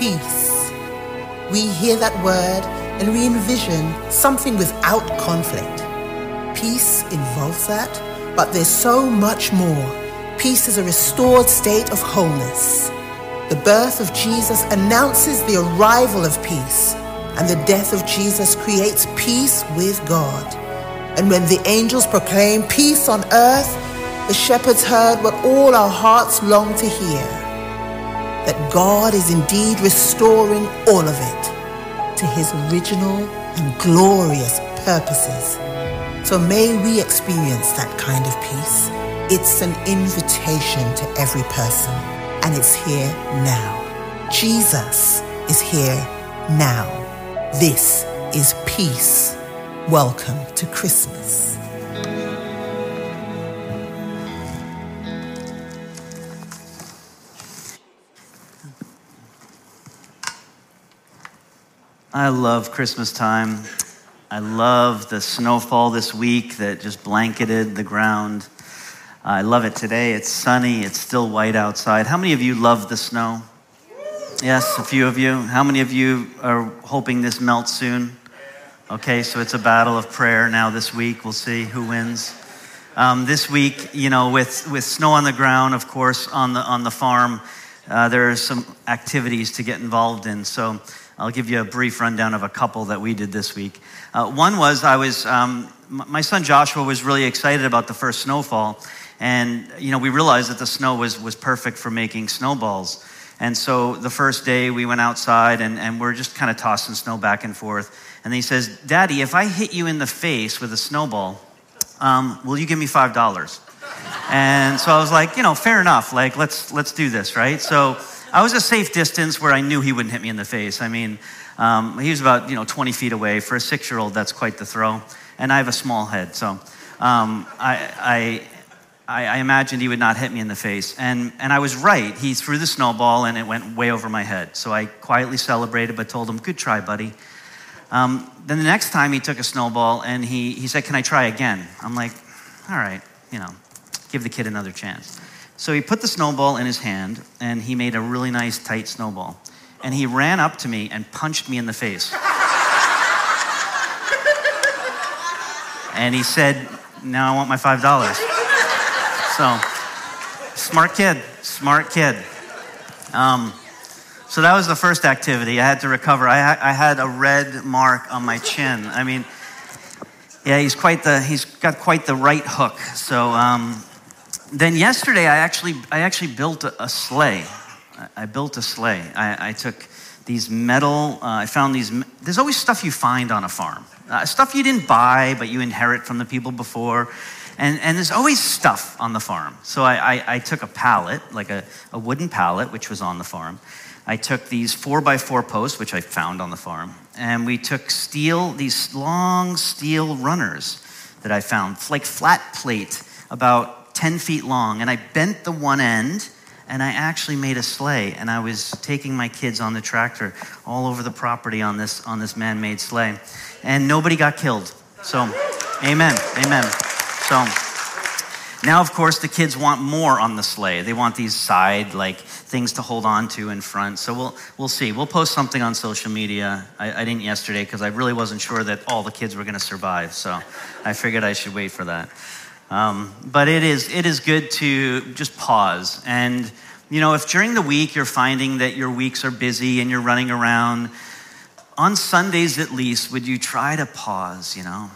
peace. We hear that word and we envision something without conflict. Peace involves that, but there's so much more. Peace is a restored state of wholeness. The birth of Jesus announces the arrival of peace, and the death of Jesus creates peace with God. And when the angels proclaim peace on earth, the shepherds heard what all our hearts long to hear that God is indeed restoring all of it to his original and glorious purposes. So may we experience that kind of peace. It's an invitation to every person, and it's here now. Jesus is here now. This is peace. Welcome to Christmas. I love Christmas time. I love the snowfall this week that just blanketed the ground. I love it today. It's sunny, it's still white outside. How many of you love the snow? Yes, a few of you. How many of you are hoping this melts soon? Okay, so it's a battle of prayer now this week. We'll see who wins. Um, this week, you know, with, with snow on the ground, of course, on the, on the farm, uh, there are some activities to get involved in. So I'll give you a brief rundown of a couple that we did this week. Uh, one was I was, um, my son Joshua was really excited about the first snowfall. And, you know, we realized that the snow was, was perfect for making snowballs. And so the first day we went outside and, and we're just kind of tossing snow back and forth. And he says, Daddy, if I hit you in the face with a snowball, um, will you give me $5? And so I was like, you know, fair enough. Like, let's, let's do this, right? So I was a safe distance where I knew he wouldn't hit me in the face. I mean, um, he was about you know 20 feet away. For a six-year-old, that's quite the throw. And I have a small head, so um, I, I, I, imagined he would not hit me in the face. And, and I was right. He threw the snowball, and it went way over my head. So I quietly celebrated, but told him, "Good try, buddy." Um, then the next time he took a snowball, and he, he said, "Can I try again?" I'm like, "All right, you know, give the kid another chance." So he put the snowball in his hand and he made a really nice tight snowball. And he ran up to me and punched me in the face. and he said, Now I want my $5. So, smart kid, smart kid. Um, so that was the first activity. I had to recover. I, ha- I had a red mark on my chin. I mean, yeah, he's quite the, he's got quite the right hook. So, um, then yesterday, I actually, I actually built a, a sleigh. I built a sleigh. I, I took these metal, uh, I found these, there's always stuff you find on a farm. Uh, stuff you didn't buy, but you inherit from the people before. And, and there's always stuff on the farm. So I, I, I took a pallet, like a, a wooden pallet, which was on the farm. I took these four by four posts, which I found on the farm, and we took steel, these long steel runners that I found, like flat plate, about 10 feet long, and I bent the one end and I actually made a sleigh. And I was taking my kids on the tractor all over the property on this, on this man made sleigh. And nobody got killed. So, amen, amen. So, now, of course, the kids want more on the sleigh. They want these side, like, things to hold on to in front. So we'll, we'll see. We'll post something on social media. I, I didn't yesterday because I really wasn't sure that all the kids were going to survive. So I figured I should wait for that. Um, but it is, it is good to just pause. And, you know, if during the week you're finding that your weeks are busy and you're running around, on Sundays at least, would you try to pause, you know?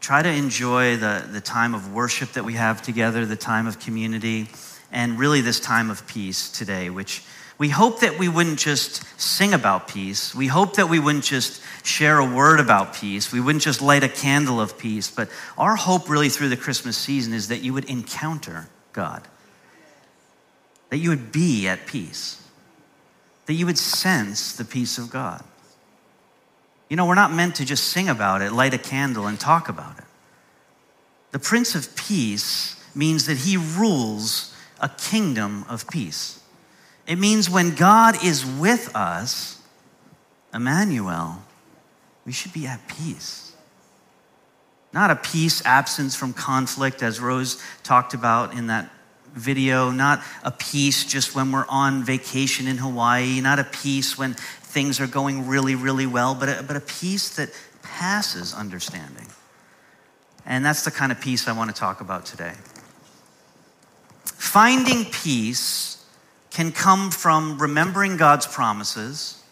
Try to enjoy the, the time of worship that we have together, the time of community, and really this time of peace today, which we hope that we wouldn't just sing about peace. We hope that we wouldn't just share a word about peace. We wouldn't just light a candle of peace. But our hope, really, through the Christmas season is that you would encounter God, that you would be at peace, that you would sense the peace of God. You know, we're not meant to just sing about it, light a candle, and talk about it. The Prince of Peace means that he rules a kingdom of peace. It means when God is with us, Emmanuel, we should be at peace. Not a peace absence from conflict, as Rose talked about in that video, not a peace just when we're on vacation in Hawaii, not a peace when things are going really, really well, but a, but a peace that passes understanding. And that's the kind of peace I want to talk about today. Finding peace can come from remembering God's promises,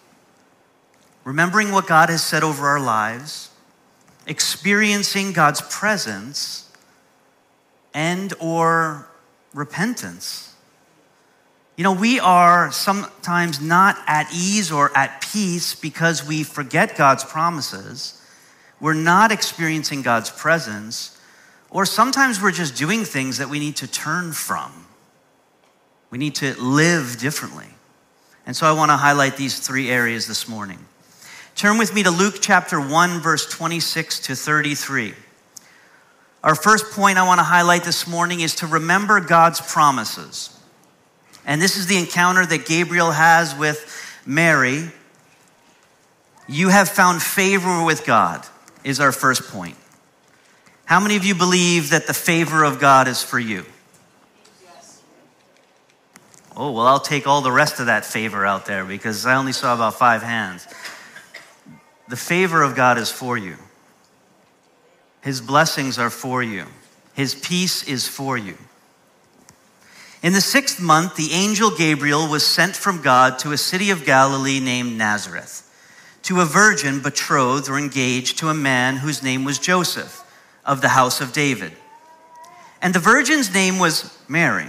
remembering what God has said over our lives, experiencing God's presence, and or repentance. You know, we are sometimes not at ease or at peace because we forget God's promises. We're not experiencing God's presence, or sometimes we're just doing things that we need to turn from. We need to live differently. And so I want to highlight these three areas this morning. Turn with me to Luke chapter 1, verse 26 to 33. Our first point I want to highlight this morning is to remember God's promises. And this is the encounter that Gabriel has with Mary. You have found favor with God, is our first point. How many of you believe that the favor of God is for you? Oh, well, I'll take all the rest of that favor out there because I only saw about five hands. The favor of God is for you. His blessings are for you. His peace is for you. In the sixth month, the angel Gabriel was sent from God to a city of Galilee named Nazareth, to a virgin betrothed or engaged to a man whose name was Joseph, of the house of David. And the virgin's name was Mary.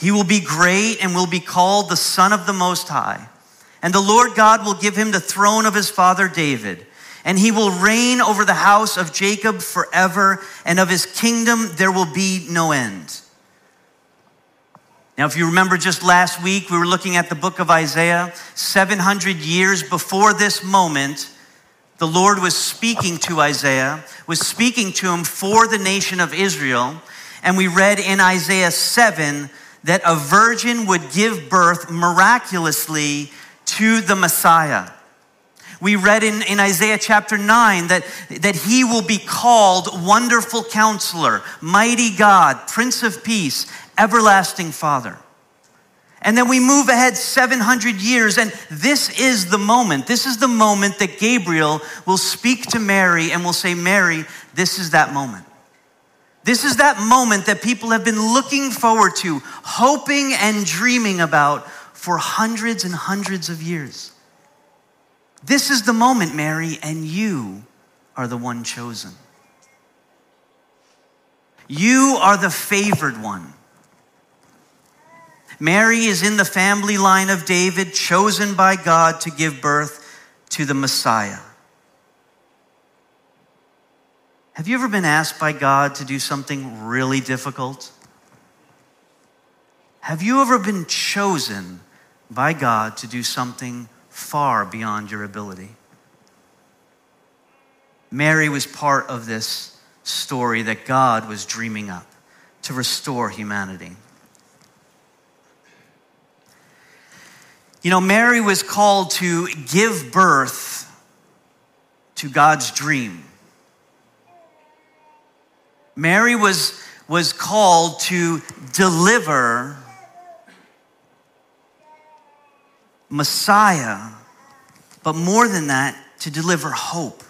He will be great and will be called the Son of the Most High. And the Lord God will give him the throne of his father David, and he will reign over the house of Jacob forever, and of his kingdom there will be no end. Now, if you remember just last week, we were looking at the book of Isaiah. 700 years before this moment, the Lord was speaking to Isaiah, was speaking to him for the nation of Israel. And we read in Isaiah 7 that a virgin would give birth miraculously to the Messiah. We read in, in Isaiah chapter 9 that, that he will be called Wonderful Counselor, Mighty God, Prince of Peace, Everlasting Father. And then we move ahead 700 years, and this is the moment. This is the moment that Gabriel will speak to Mary and will say, Mary, this is that moment. This is that moment that people have been looking forward to, hoping and dreaming about for hundreds and hundreds of years. This is the moment, Mary, and you are the one chosen. You are the favored one. Mary is in the family line of David, chosen by God to give birth to the Messiah. Have you ever been asked by God to do something really difficult? Have you ever been chosen by God to do something far beyond your ability. Mary was part of this story that God was dreaming up to restore humanity. You know, Mary was called to give birth to God's dream. Mary was, was called to deliver Messiah, but more than that, to deliver hope,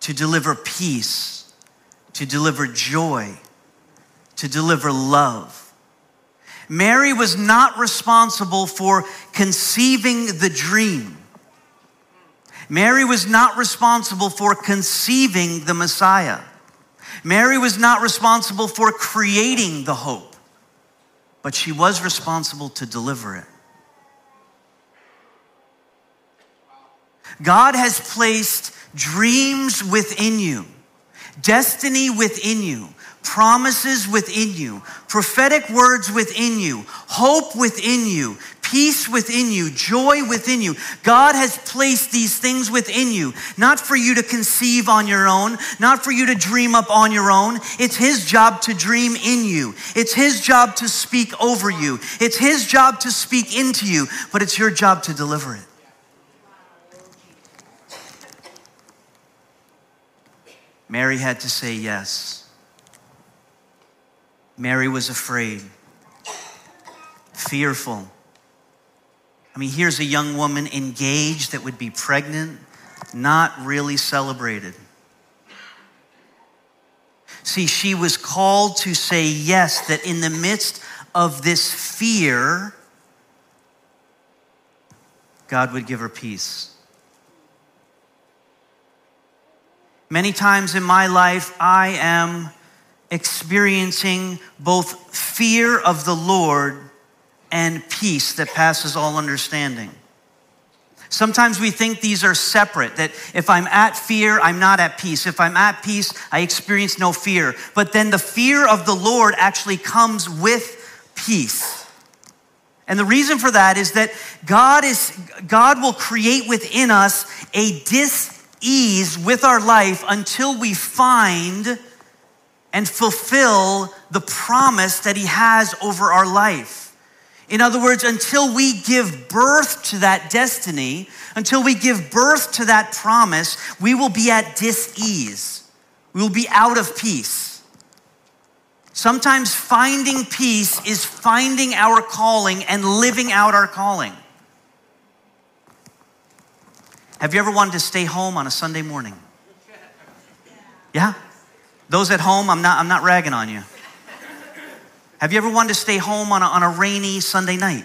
to deliver peace, to deliver joy, to deliver love. Mary was not responsible for conceiving the dream. Mary was not responsible for conceiving the Messiah. Mary was not responsible for creating the hope, but she was responsible to deliver it. God has placed dreams within you, destiny within you, promises within you, prophetic words within you, hope within you, peace within you, joy within you. God has placed these things within you, not for you to conceive on your own, not for you to dream up on your own. It's His job to dream in you, it's His job to speak over you, it's His job to speak into you, but it's your job to deliver it. Mary had to say yes. Mary was afraid, fearful. I mean, here's a young woman engaged that would be pregnant, not really celebrated. See, she was called to say yes, that in the midst of this fear, God would give her peace. Many times in my life, I am experiencing both fear of the Lord and peace that passes all understanding. Sometimes we think these are separate, that if I'm at fear, I'm not at peace. If I'm at peace, I experience no fear. But then the fear of the Lord actually comes with peace. And the reason for that is that God is God will create within us a dis-ease with our life until we find and fulfill the promise that he has over our life. In other words, until we give birth to that destiny, until we give birth to that promise, we will be at dis ease. We will be out of peace. Sometimes finding peace is finding our calling and living out our calling. Have you ever wanted to stay home on a Sunday morning? Yeah? Those at home, I'm not, I'm not ragging on you. Have you ever wanted to stay home on a, on a rainy Sunday night?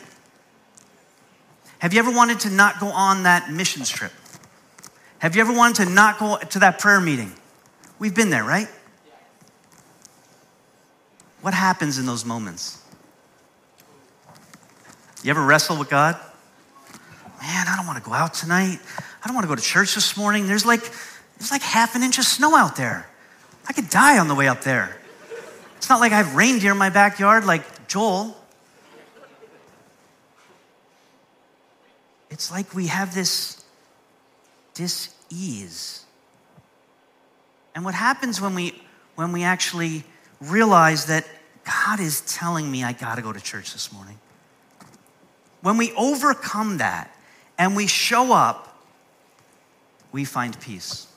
Have you ever wanted to not go on that missions trip? Have you ever wanted to not go to that prayer meeting? We've been there, right? What happens in those moments? You ever wrestle with God? Man, I don't want to go out tonight. I don't want to go to church this morning. There's like there's like half an inch of snow out there. I could die on the way up there. It's not like I have reindeer in my backyard like Joel. It's like we have this dis-ease. And what happens when we when we actually realize that God is telling me I got to go to church this morning? When we overcome that and we show up, we find peace.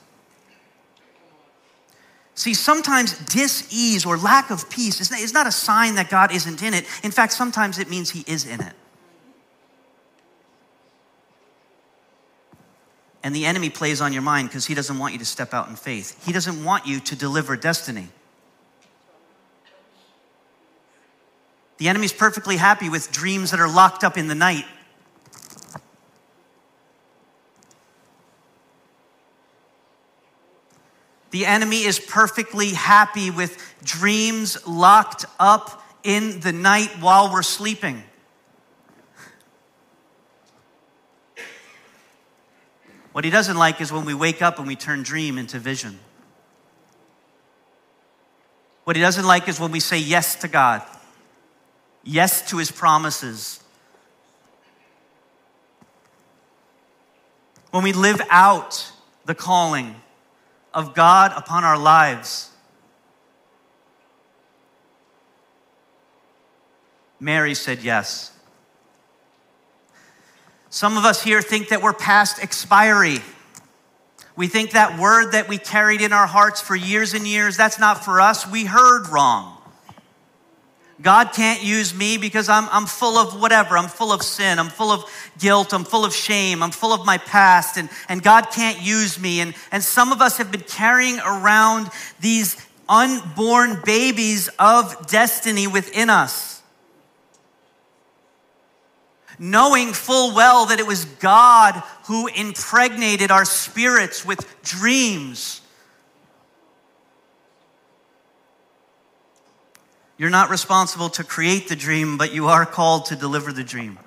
See, sometimes dis-ease or lack of peace is not a sign that God isn't in it. In fact, sometimes it means He is in it. And the enemy plays on your mind because he doesn't want you to step out in faith. He doesn't want you to deliver destiny. The enemy's perfectly happy with dreams that are locked up in the night The enemy is perfectly happy with dreams locked up in the night while we're sleeping. What he doesn't like is when we wake up and we turn dream into vision. What he doesn't like is when we say yes to God, yes to his promises. When we live out the calling of God upon our lives. Mary said yes. Some of us here think that we're past expiry. We think that word that we carried in our hearts for years and years, that's not for us. We heard wrong. God can't use me because I'm, I'm full of whatever. I'm full of sin. I'm full of guilt. I'm full of shame. I'm full of my past. And, and God can't use me. And, and some of us have been carrying around these unborn babies of destiny within us. Knowing full well that it was God who impregnated our spirits with dreams You're not responsible to create the dream, but you are called to deliver the dream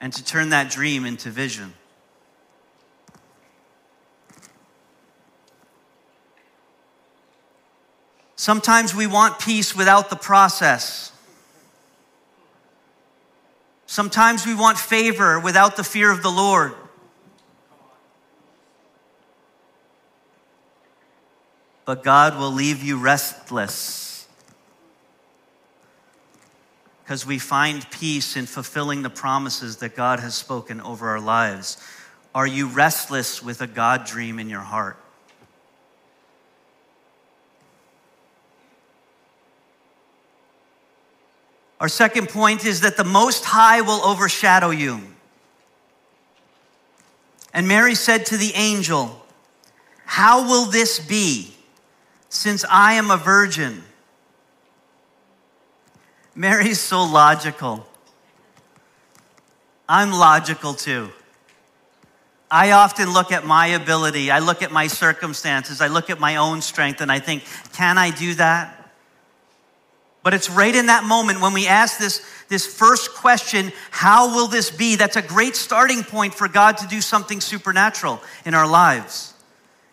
and to turn that dream into vision. Sometimes we want peace without the process. Sometimes we want favor without the fear of the Lord. But God will leave you restless because we find peace in fulfilling the promises that God has spoken over our lives. Are you restless with a God dream in your heart? Our second point is that the Most High will overshadow you. And Mary said to the angel, How will this be, since I am a virgin? Mary's so logical. I'm logical too. I often look at my ability, I look at my circumstances, I look at my own strength, and I think, can I do that? But it's right in that moment when we ask this, this first question, how will this be? That's a great starting point for God to do something supernatural in our lives.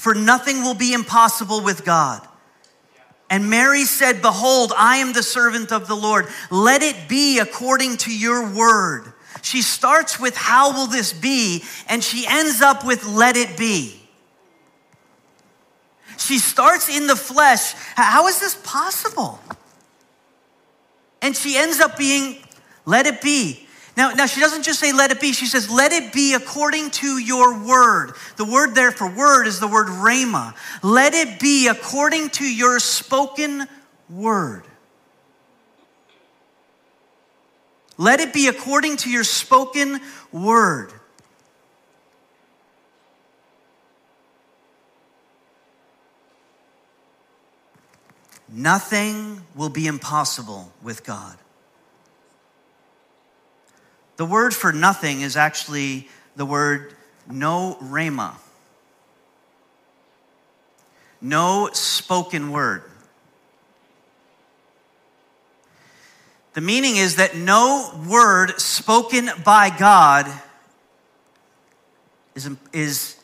For nothing will be impossible with God. And Mary said, Behold, I am the servant of the Lord. Let it be according to your word. She starts with, How will this be? And she ends up with, Let it be. She starts in the flesh. How is this possible? And she ends up being, let it be. Now, now, she doesn't just say let it be, she says, let it be according to your word. The word there for word is the word rhema. Let it be according to your spoken word. Let it be according to your spoken word. Nothing will be impossible with God. The word for nothing is actually the word no rhema, no spoken word. The meaning is that no word spoken by God is, is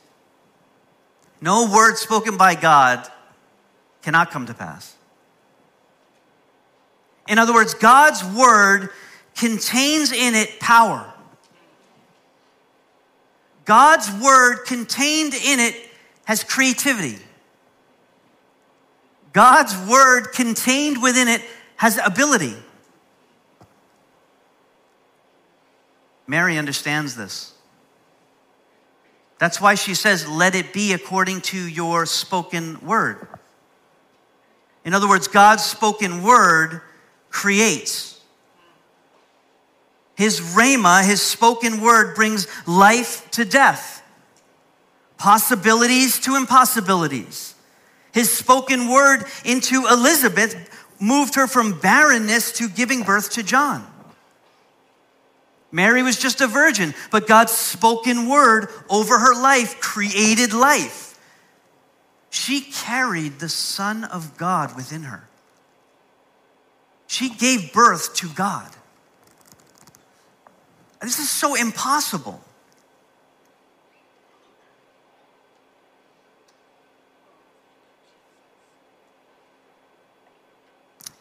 no word spoken by God cannot come to pass. In other words, God's word contains in it power. God's word contained in it has creativity. God's word contained within it has ability. Mary understands this. That's why she says, Let it be according to your spoken word. In other words, God's spoken word creates. His rhema, his spoken word, brings life to death, possibilities to impossibilities. His spoken word into Elizabeth moved her from barrenness to giving birth to John. Mary was just a virgin, but God's spoken word over her life created life. She carried the Son of God within her. She gave birth to God. This is so impossible.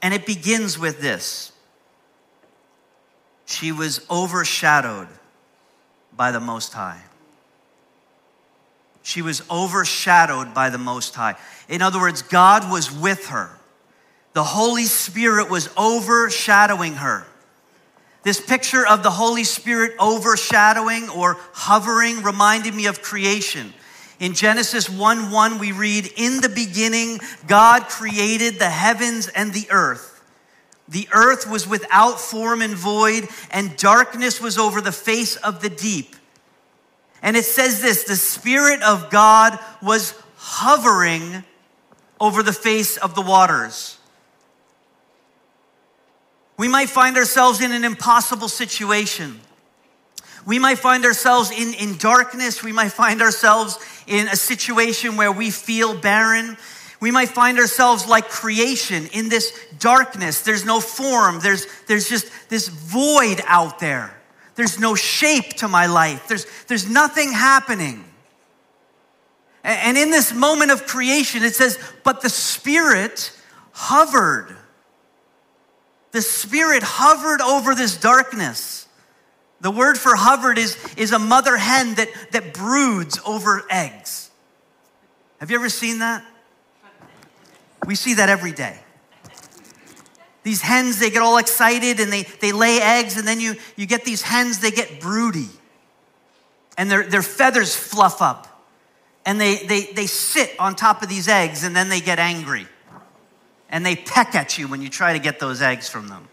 And it begins with this she was overshadowed by the Most High. She was overshadowed by the Most High. In other words, God was with her the Holy Spirit was overshadowing her. This picture of the Holy Spirit overshadowing or hovering reminded me of creation. In Genesis 1 1, we read, In the beginning, God created the heavens and the earth. The earth was without form and void, and darkness was over the face of the deep. And it says this the Spirit of God was hovering over the face of the waters. We might find ourselves in an impossible situation. We might find ourselves in, in darkness. We might find ourselves in a situation where we feel barren. We might find ourselves like creation in this darkness. There's no form, there's, there's just this void out there. There's no shape to my life, there's, there's nothing happening. And in this moment of creation, it says, but the Spirit hovered. The Spirit hovered over this darkness. The word for hovered is, is a mother hen that, that broods over eggs. Have you ever seen that? We see that every day. These hens, they get all excited and they, they lay eggs, and then you, you get these hens, they get broody. And their, their feathers fluff up. And they, they, they sit on top of these eggs, and then they get angry. And they peck at you when you try to get those eggs from them.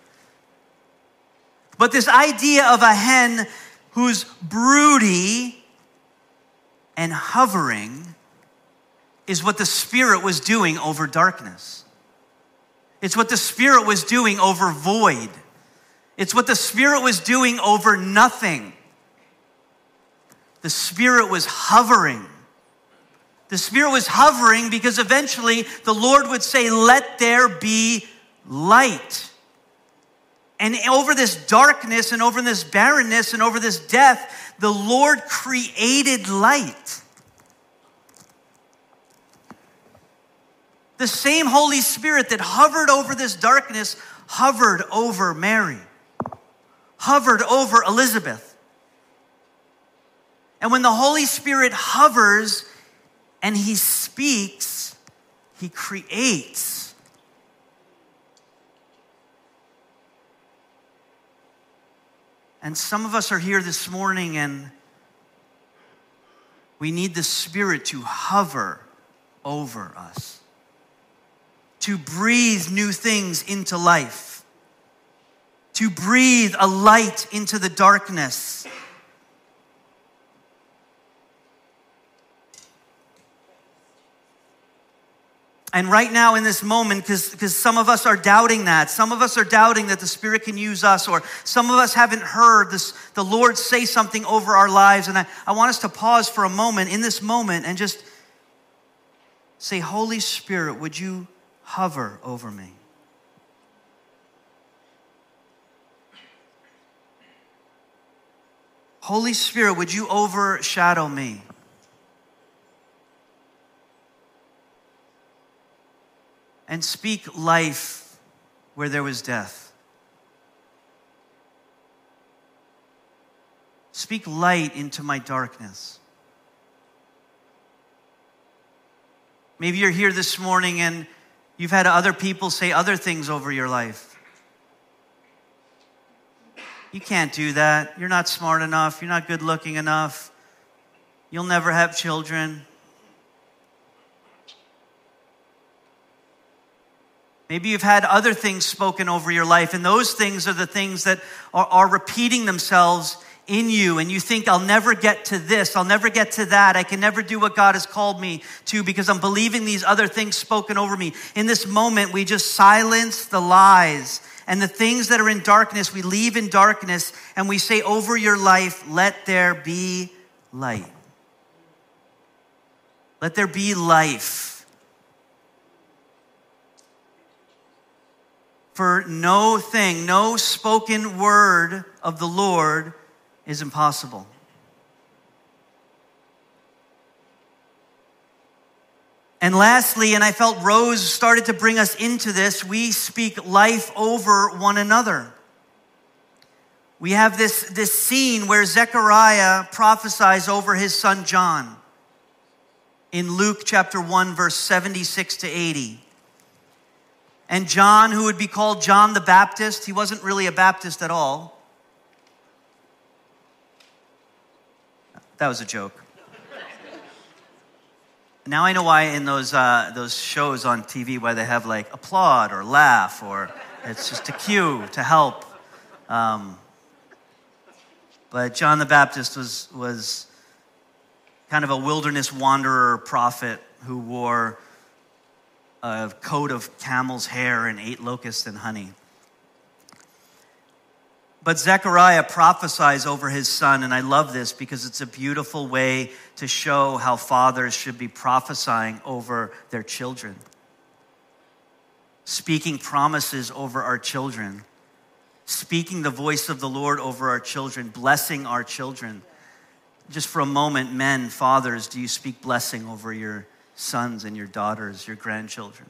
But this idea of a hen who's broody and hovering is what the Spirit was doing over darkness. It's what the Spirit was doing over void. It's what the Spirit was doing over nothing. The Spirit was hovering. The Spirit was hovering because eventually the Lord would say, Let there be light. And over this darkness and over this barrenness and over this death, the Lord created light. The same Holy Spirit that hovered over this darkness hovered over Mary, hovered over Elizabeth. And when the Holy Spirit hovers and he speaks, he creates. And some of us are here this morning and we need the Spirit to hover over us to breathe new things into life, to breathe a light into the darkness. And right now, in this moment, because some of us are doubting that, some of us are doubting that the Spirit can use us, or some of us haven't heard this, the Lord say something over our lives. And I, I want us to pause for a moment in this moment and just say, Holy Spirit, would you hover over me. Holy Spirit, would you overshadow me? And speak life where there was death. Speak light into my darkness. Maybe you're here this morning and You've had other people say other things over your life. You can't do that. You're not smart enough. You're not good looking enough. You'll never have children. Maybe you've had other things spoken over your life, and those things are the things that are, are repeating themselves in you and you think, I'll never get to this, I'll never get to that, I can never do what God has called me to because I'm believing these other things spoken over me. In this moment, we just silence the lies and the things that are in darkness, we leave in darkness and we say over your life, let there be light. Let there be life. For no thing, no spoken word of the Lord is impossible. And lastly, and I felt Rose started to bring us into this, we speak life over one another. We have this, this scene where Zechariah prophesies over his son John in Luke chapter 1, verse 76 to 80. And John, who would be called John the Baptist, he wasn't really a Baptist at all. That was a joke. Now I know why in those, uh, those shows on TV why they have like applaud or laugh or it's just a cue to help. Um, but John the Baptist was, was kind of a wilderness wanderer prophet who wore a coat of camel's hair and ate locusts and honey. But Zechariah prophesies over his son, and I love this because it's a beautiful way to show how fathers should be prophesying over their children, speaking promises over our children, speaking the voice of the Lord over our children, blessing our children. Just for a moment, men, fathers, do you speak blessing over your sons and your daughters, your grandchildren?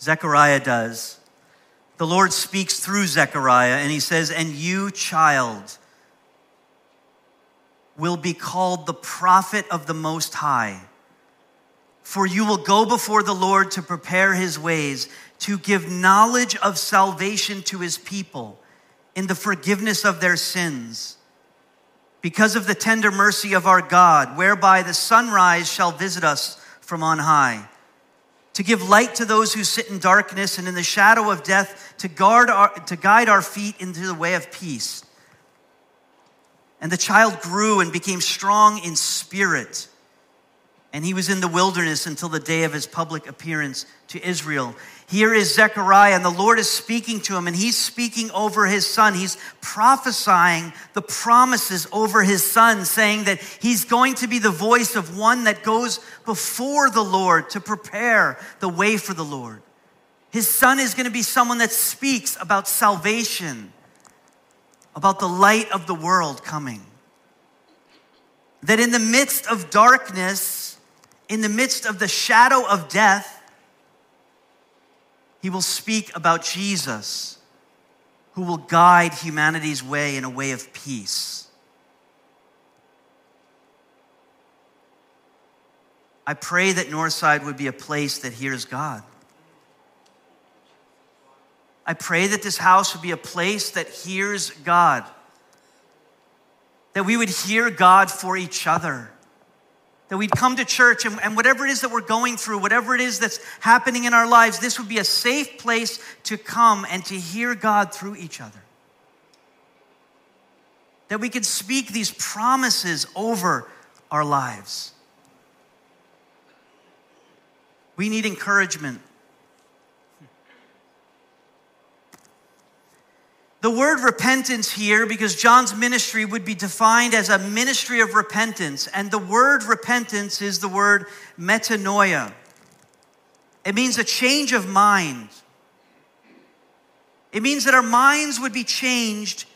Zechariah does the Lord speaks through Zechariah and he says, And you, child, will be called the prophet of the Most High. For you will go before the Lord to prepare his ways, to give knowledge of salvation to his people in the forgiveness of their sins. Because of the tender mercy of our God, whereby the sunrise shall visit us from on high to give light to those who sit in darkness and in the shadow of death, to, guard our, to guide our feet into the way of peace. And the child grew and became strong in spirit. And he was in the wilderness until the day of his public appearance to Israel. Here is Zechariah, and the Lord is speaking to him, and he's speaking over his son. He's prophesying the promises over his son, saying that he's going to be the voice of one that goes before the Lord to prepare the way for the Lord. His son is going to be someone that speaks about salvation, about the light of the world coming. That in the midst of darkness, in the midst of the shadow of death, he will speak about Jesus, who will guide humanity's way in a way of peace. I pray that Northside would be a place that hears God. I pray that this house would be a place that hears God. That we would hear God for each other that we'd come to church and, and, whatever it is that we're going through, whatever it is that's happening in our lives, this would be a safe place to come and to hear God through each other. That we could speak these promises over our lives. We need encouragement. The word repentance here, because John's ministry would be defined as a ministry of repentance, and the word repentance is the word metanoia. It means a change of mind. It means that our minds would be changed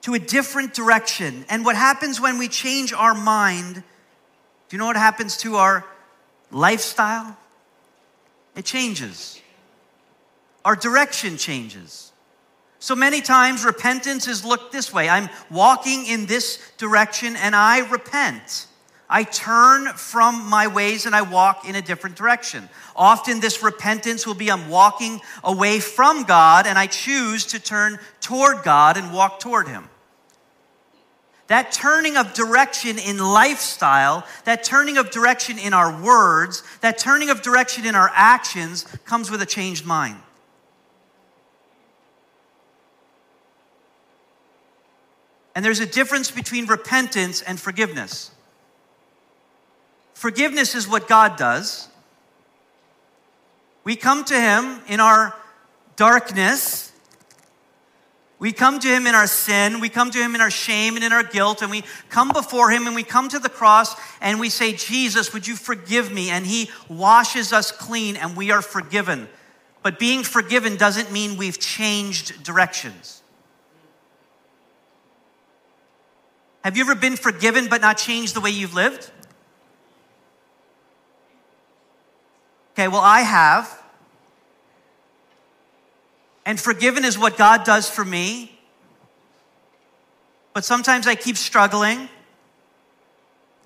to a different direction. And what happens when we change our mind, do you know what happens to our lifestyle? It changes. Our direction changes. So many times, repentance is looked this way I'm walking in this direction and I repent. I turn from my ways and I walk in a different direction. Often, this repentance will be I'm walking away from God and I choose to turn toward God and walk toward Him. That turning of direction in lifestyle, that turning of direction in our words, that turning of direction in our actions comes with a changed mind. And there's a difference between repentance and forgiveness. Forgiveness is what God does. We come to Him in our darkness. We come to Him in our sin. We come to Him in our shame and in our guilt. And we come before Him and we come to the cross and we say, Jesus, would you forgive me? And He washes us clean and we are forgiven. But being forgiven doesn't mean we've changed directions. Have you ever been forgiven but not changed the way you've lived? Okay, well, I have. And forgiven is what God does for me. But sometimes I keep struggling.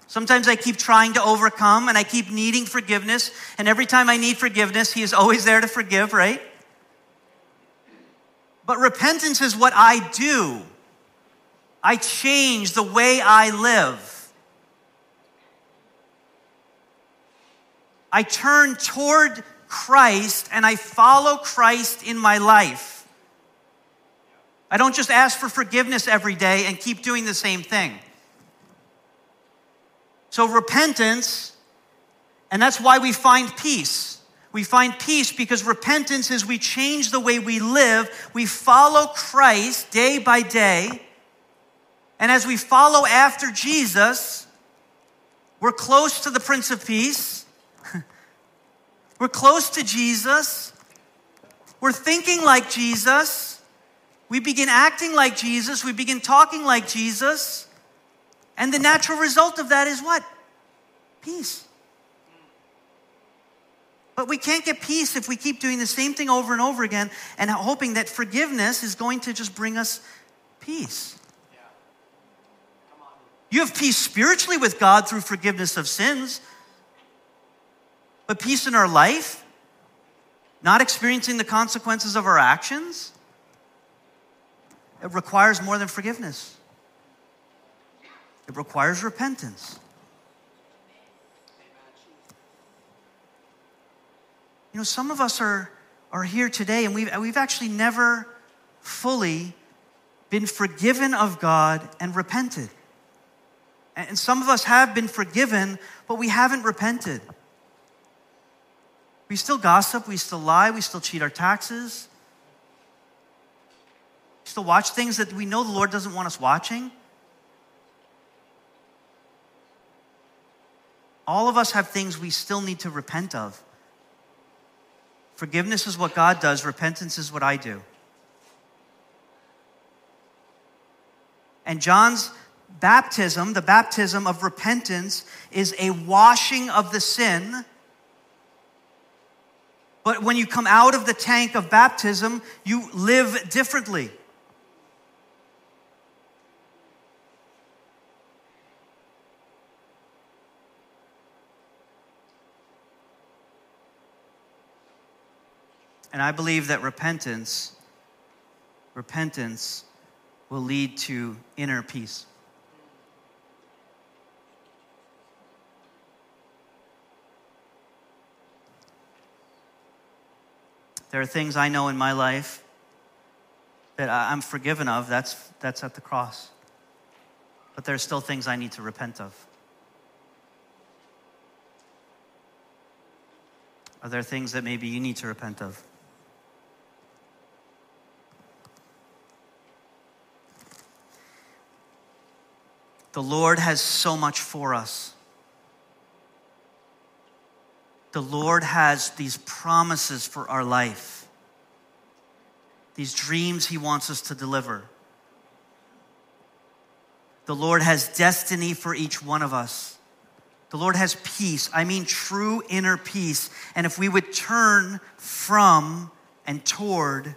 Sometimes I keep trying to overcome and I keep needing forgiveness. And every time I need forgiveness, He is always there to forgive, right? But repentance is what I do. I change the way I live. I turn toward Christ and I follow Christ in my life. I don't just ask for forgiveness every day and keep doing the same thing. So, repentance And that's why we find peace. We find peace because repentance is we change the way we live. We follow Christ day by day. And as we follow after Jesus, we're close to the Prince of Peace. we're close to Jesus. We're thinking like Jesus. We begin acting like Jesus. We begin talking like Jesus. And the natural result of that is what? Peace. But we can't get peace if we keep doing the same thing over and over again and hoping that forgiveness is going to just bring us peace. You have peace spiritually with God through forgiveness of sins, but peace in our life, not experiencing the consequences of our actions, it requires more than forgiveness. It requires repentance. You know, some of us are, are here today and we've, we've actually never fully been forgiven of God and repented. And some of us have been forgiven, but we haven't repented. We still gossip, we still lie, we still cheat our taxes. We still watch things that we know the Lord doesn't want us watching. All of us have things we still need to repent of. Forgiveness is what God does, repentance is what I do. And John's baptism, the baptism of repentance, is a washing of the sin. But when you come out of the tank of baptism, you live differently. And I believe that repentance, repentance will lead to inner peace. There are things I know in my life that I'm forgiven of. That's, that's at the cross. But there are still things I need to repent of. Are there things that maybe you need to repent of? The Lord has so much for us. The Lord has these promises for our life, these dreams He wants us to deliver. The Lord has destiny for each one of us. The Lord has peace. I mean, true inner peace. And if we would turn from and toward,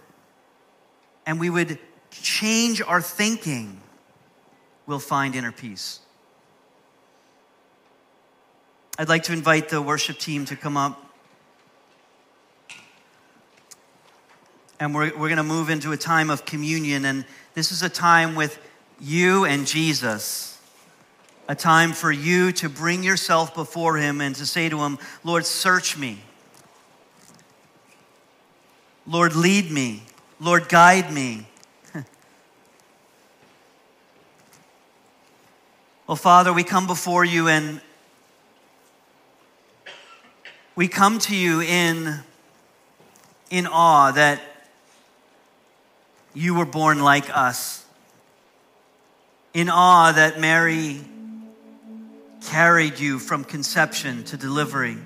and we would change our thinking, we'll find inner peace. I'd like to invite the worship team to come up. And we're, we're going to move into a time of communion. And this is a time with you and Jesus. A time for you to bring yourself before Him and to say to Him, Lord, search me. Lord, lead me. Lord, guide me. Well, Father, we come before you and we come to you in, in awe that you were born like us, in awe that Mary carried you from conception to delivery.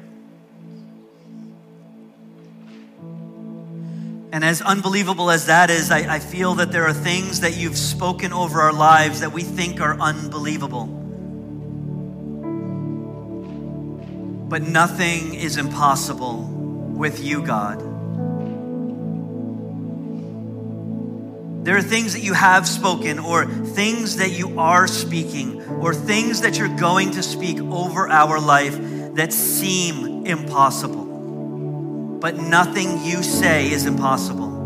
And as unbelievable as that is, I, I, feel that there are things that you've spoken over our lives that we think are unbelievable. But nothing is impossible with you, God. There are things that you have spoken, or things that you are speaking, or things that you're going to speak over our life that seem impossible but nothing you say is impossible.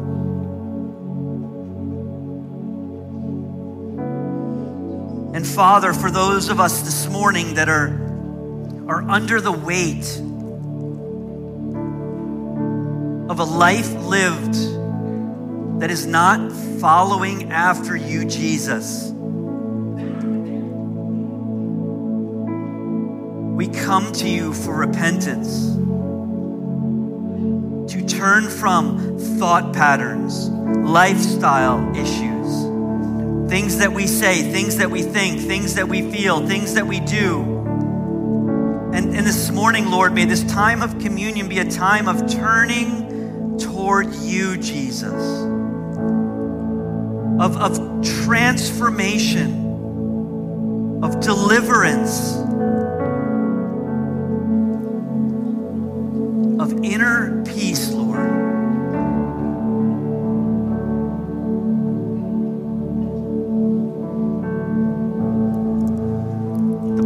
And Father, for those of us this morning that are, are under the weight of a life lived that is not following after you, Jesus. we come to you for repentance. To turn from thought patterns, lifestyle issues, things that we say, things that we think, things that we feel, things that we do. And, this morning, Lord, may this time of communion be a time of turning toward you, Jesus, of, of transformation. Of deliverance,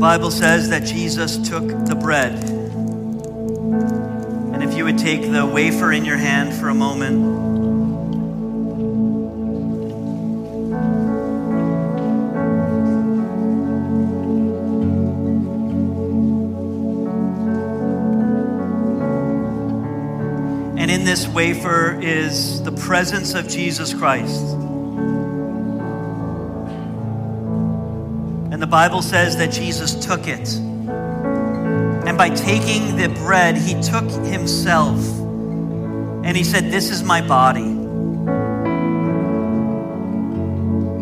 Bible says that Jesus took the bread. And if you would take the wafer in your hand for a moment. And in this wafer is the presence of Jesus Christ. The Bible says that Jesus took it. And by taking the bread, he took himself and he said, This is my body.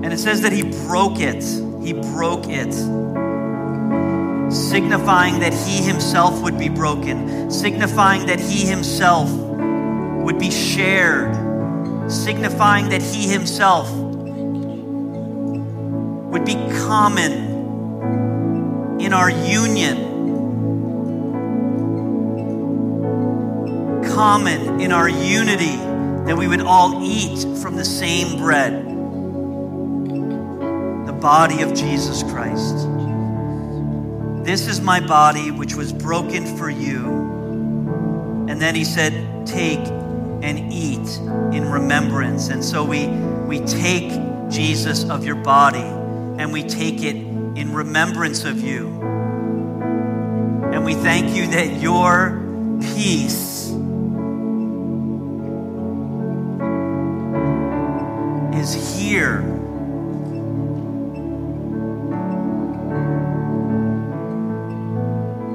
And it says that he broke it. He broke it signifying that he himself would be broken, signifying that he himself would be shared, signifying that He Himself would be common in our union, common in our unity, that we would all eat from the same bread, the body of Jesus Christ. This is my body, which was broken for you. And then he said, Take and eat in remembrance. And so we, we take Jesus of your body and we take it in remembrance of you. And we thank you that your peace is here.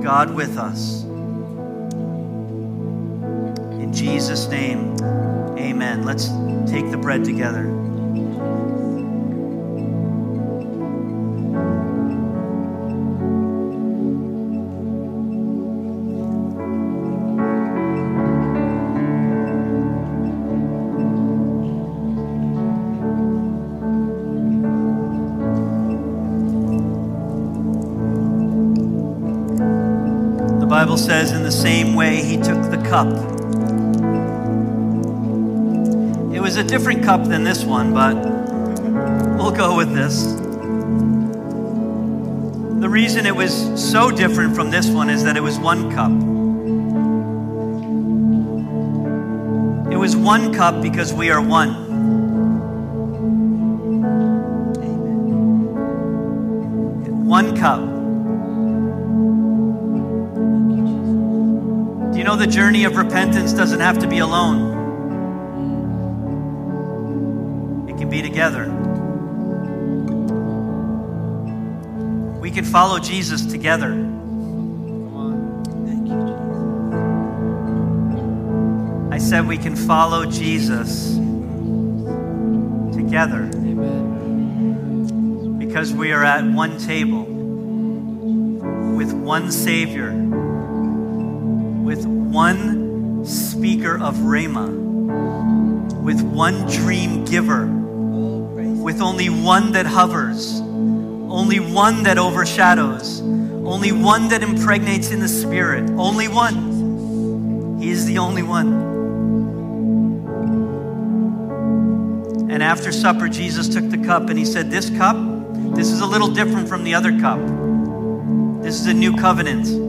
God with us. In Jesus' name, amen. Let's take the bread together. Bible says, in the same way, he took the cup It was a different cup than this one, but we'll go with this. The reason it was so different from this one is that it was one cup. It was one cup because we are one. One cup. Journey of repentance doesn't have to be alone? It can be together. We can follow Jesus together. I said we can follow Jesus together. Because we are at one table with one Savior, with one speaker of Rhema, with one dream giver with only one that hovers, only one that overshadows, only one that impregnates in the Spirit, only one. He is the only one. And after supper, Jesus took the cup and he said, This cup, this is a little different from the other cup. This is a new covenant.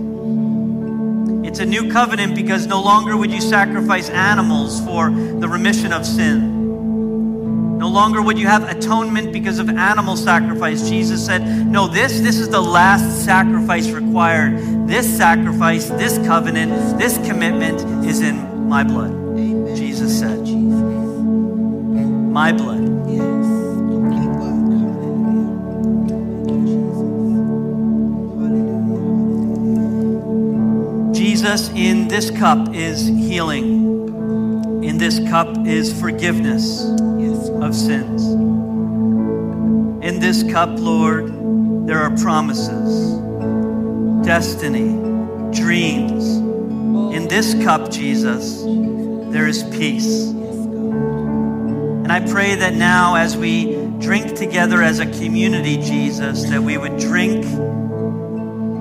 It's a new covenant because no longer would you sacrifice animals for the remission of sin. No longer would you have atonement because of animal sacrifice. Jesus said, No, this, this is the last sacrifice required. This sacrifice, this covenant, this commitment is in my blood. Amen. Jesus said, My blood. Jesus, in this cup is healing. In this cup is forgiveness of sins. In this cup, Lord, there are promises, destiny, dreams. In this cup, Jesus, there is peace. And I pray that now, as we drink together as a community, Jesus, that we would drink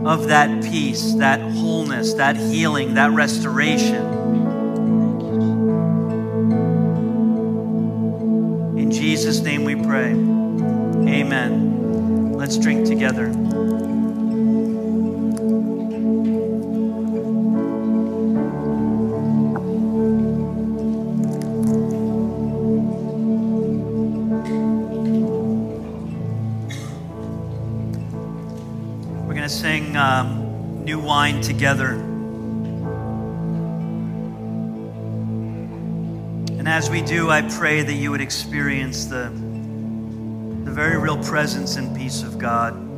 of that peace, that wholeness, that healing, that restoration. In Jesus' name we pray. Amen. Let's drink together. Together. And as we do, I pray that you would experience the, the very real presence and peace of God.